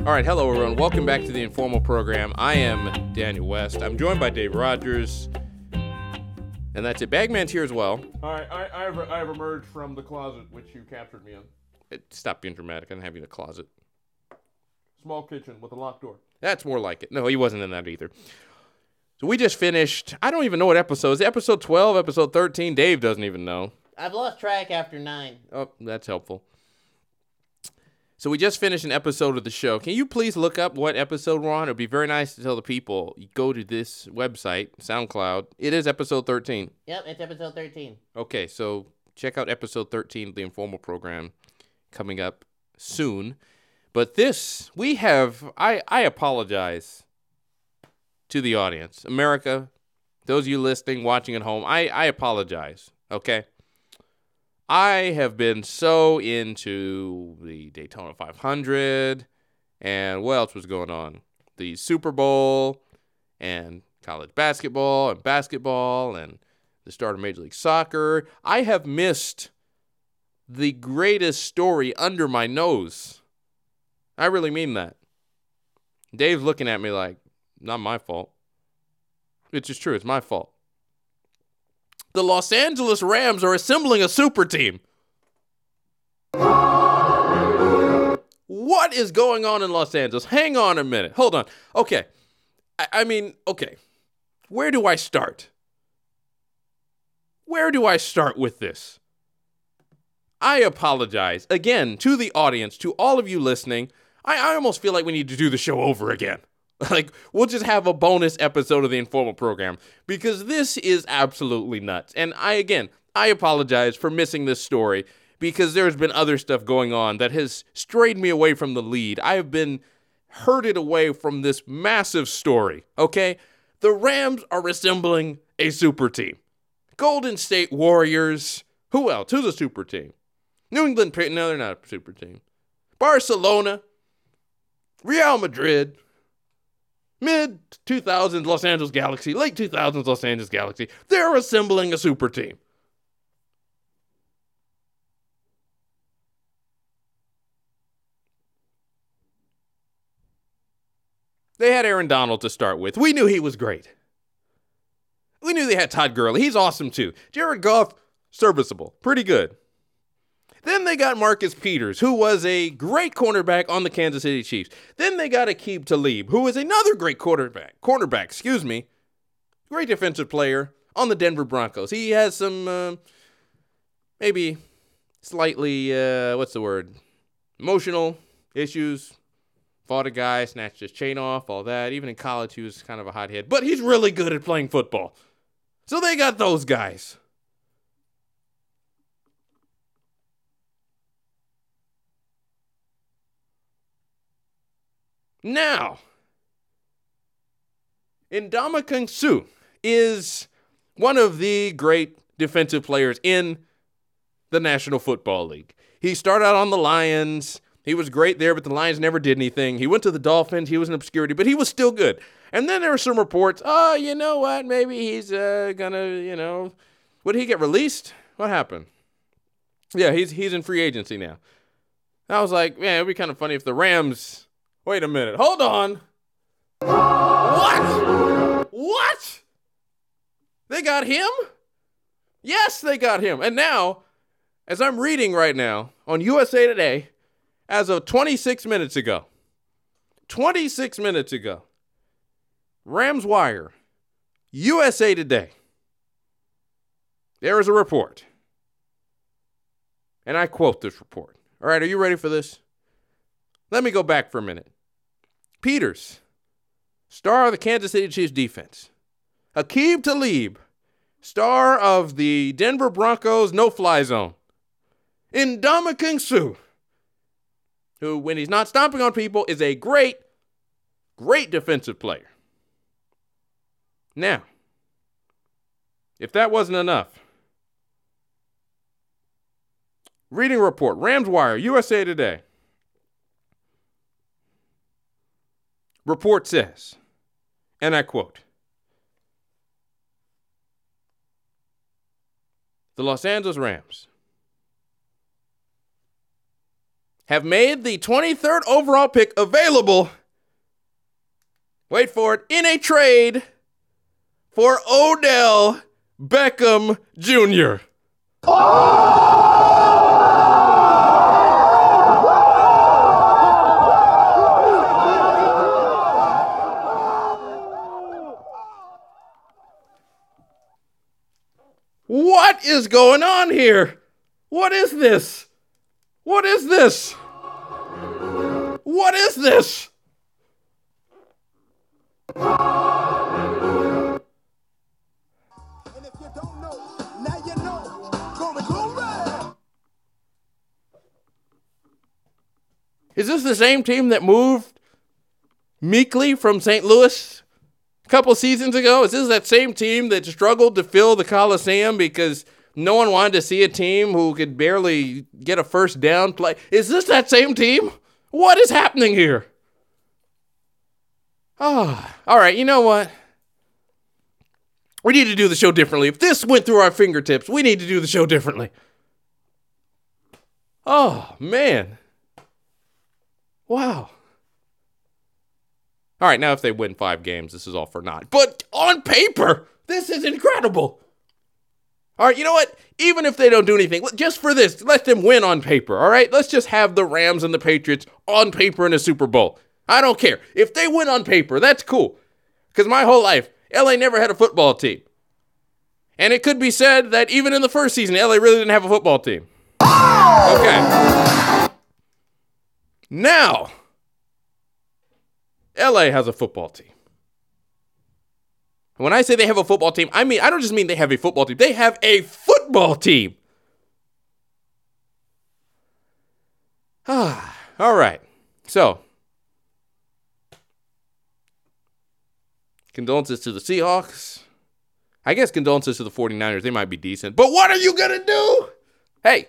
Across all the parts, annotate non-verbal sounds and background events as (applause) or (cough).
All right, hello everyone. Welcome back to the informal program. I am Daniel West. I'm joined by Dave Rogers, and that's it. Bagman's here as well. All right, I, I, have, I have emerged from the closet which you captured me in. It- Stop being dramatic. I don't have you in a closet. Small kitchen with a locked door. That's more like it. No, he wasn't in that either. So we just finished. I don't even know what episode. Is it episode 12, episode 13? Dave doesn't even know. I've lost track after nine. Oh, that's helpful. So we just finished an episode of the show. Can you please look up what episode we're on? It'd be very nice to tell the people. You go to this website, SoundCloud. It is episode 13. Yep, it's episode 13. Okay, so check out episode 13 of the informal program coming up soon. But this, we have, I, I apologize to the audience. America, those of you listening, watching at home, I, I apologize, okay? I have been so into the Daytona 500 and what else was going on? The Super Bowl and college basketball and basketball and the start of Major League Soccer. I have missed the greatest story under my nose. I really mean that. Dave's looking at me like, not my fault. It's just true. It's my fault. The Los Angeles Rams are assembling a super team. What is going on in Los Angeles? Hang on a minute. Hold on. Okay. I, I mean, okay. Where do I start? Where do I start with this? I apologize again to the audience, to all of you listening. I, I almost feel like we need to do the show over again. (laughs) Like, we'll just have a bonus episode of the informal program because this is absolutely nuts. And I, again, I apologize for missing this story because there's been other stuff going on that has strayed me away from the lead. I have been herded away from this massive story, okay? The Rams are resembling a super team. Golden State Warriors. Who else? Who's a super team? New England No, they're not a super team. Barcelona. Real Madrid. Mid 2000s Los Angeles Galaxy. Late 2000s Los Angeles Galaxy. They're assembling a super team. They had Aaron Donald to start with. We knew he was great. We knew they had Todd Gurley. He's awesome too. Jared Goff, serviceable, pretty good. Then they got Marcus Peters, who was a great cornerback on the Kansas City Chiefs. Then they got Aqib Talib, who is another great quarterback, cornerback, excuse me, great defensive player on the Denver Broncos. He has some uh, maybe slightly uh, what's the word, emotional issues. Fought a guy, snatched his chain off, all that. Even in college, he was kind of a hothead, but he's really good at playing football. So they got those guys. Now, Ndamukong Suh is one of the great defensive players in the National Football League. He started out on the Lions. He was great there, but the Lions never did anything. He went to the Dolphins. He was in obscurity, but he was still good. And then there were some reports. Oh, you know what? Maybe he's uh, gonna, you know, would he get released? What happened? Yeah, he's he's in free agency now. I was like, man, it'd be kind of funny if the Rams. Wait a minute. Hold on. What? What? They got him? Yes, they got him. And now, as I'm reading right now on USA Today, as of 26 minutes ago, 26 minutes ago, Rams Wire, USA Today, there is a report. And I quote this report. All right, are you ready for this? Let me go back for a minute. Peters, star of the Kansas City Chiefs defense. Aqib Talib, star of the Denver Broncos no fly zone. Ndamukong Suh, who, when he's not stomping on people, is a great, great defensive player. Now, if that wasn't enough, reading report, Rams Wire, USA Today. Report says, and I quote, the Los Angeles Rams have made the 23rd overall pick available. Wait for it in a trade for Odell Beckham Jr. What oh! Is going on here? What is this? What is this? What is this? And if you don't know, now you know. Glory, glory. Is this the same team that moved meekly from St. Louis a couple seasons ago? Is this that same team that struggled to fill the Coliseum because no one wanted to see a team who could barely get a first down play? Is this that same team? What is happening here? Ah, all right, you know what? We need to do the show differently. If this went through our fingertips, we need to do the show differently. Oh, man. Wow. All right, now if they win five games, this is all for naught. But on paper, this is incredible. All right, you know what? Even if they don't do anything, just for this, let them win on paper. All right, let's just have the Rams and the Patriots on paper in a Super Bowl. I don't care. If they win on paper, that's cool. Because my whole life, LA never had a football team. And it could be said that even in the first season, LA really didn't have a football team. Okay. Now, LA has a football team. When I say they have a football team, I mean I don't just mean they have a football team. They have a football team. Ah, (sighs) all right. So, condolences to the Seahawks. I guess condolences to the 49ers. They might be decent. But what are you going to do? Hey,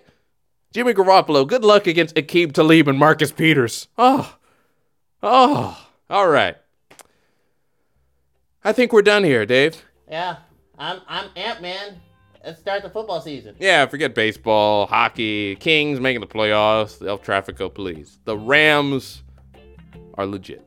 Jimmy Garoppolo, good luck against Akeem Talib and Marcus Peters. Oh, oh, all right. I think we're done here, Dave. Yeah, I'm I'm amped, man. Let's start the football season. Yeah, forget baseball, hockey, Kings making the playoffs, the El Trafico police. The Rams are legit.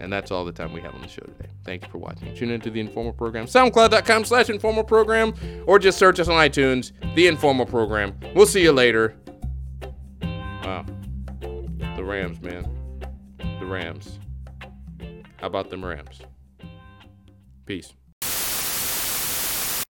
And that's all the time we have on the show today. Thank you for watching. Tune into the Informal Program, soundcloud.com slash informal program, or just search us on iTunes, The Informal Program. We'll see you later. Wow. The Rams, man. The Rams. How about them Rams? Peace.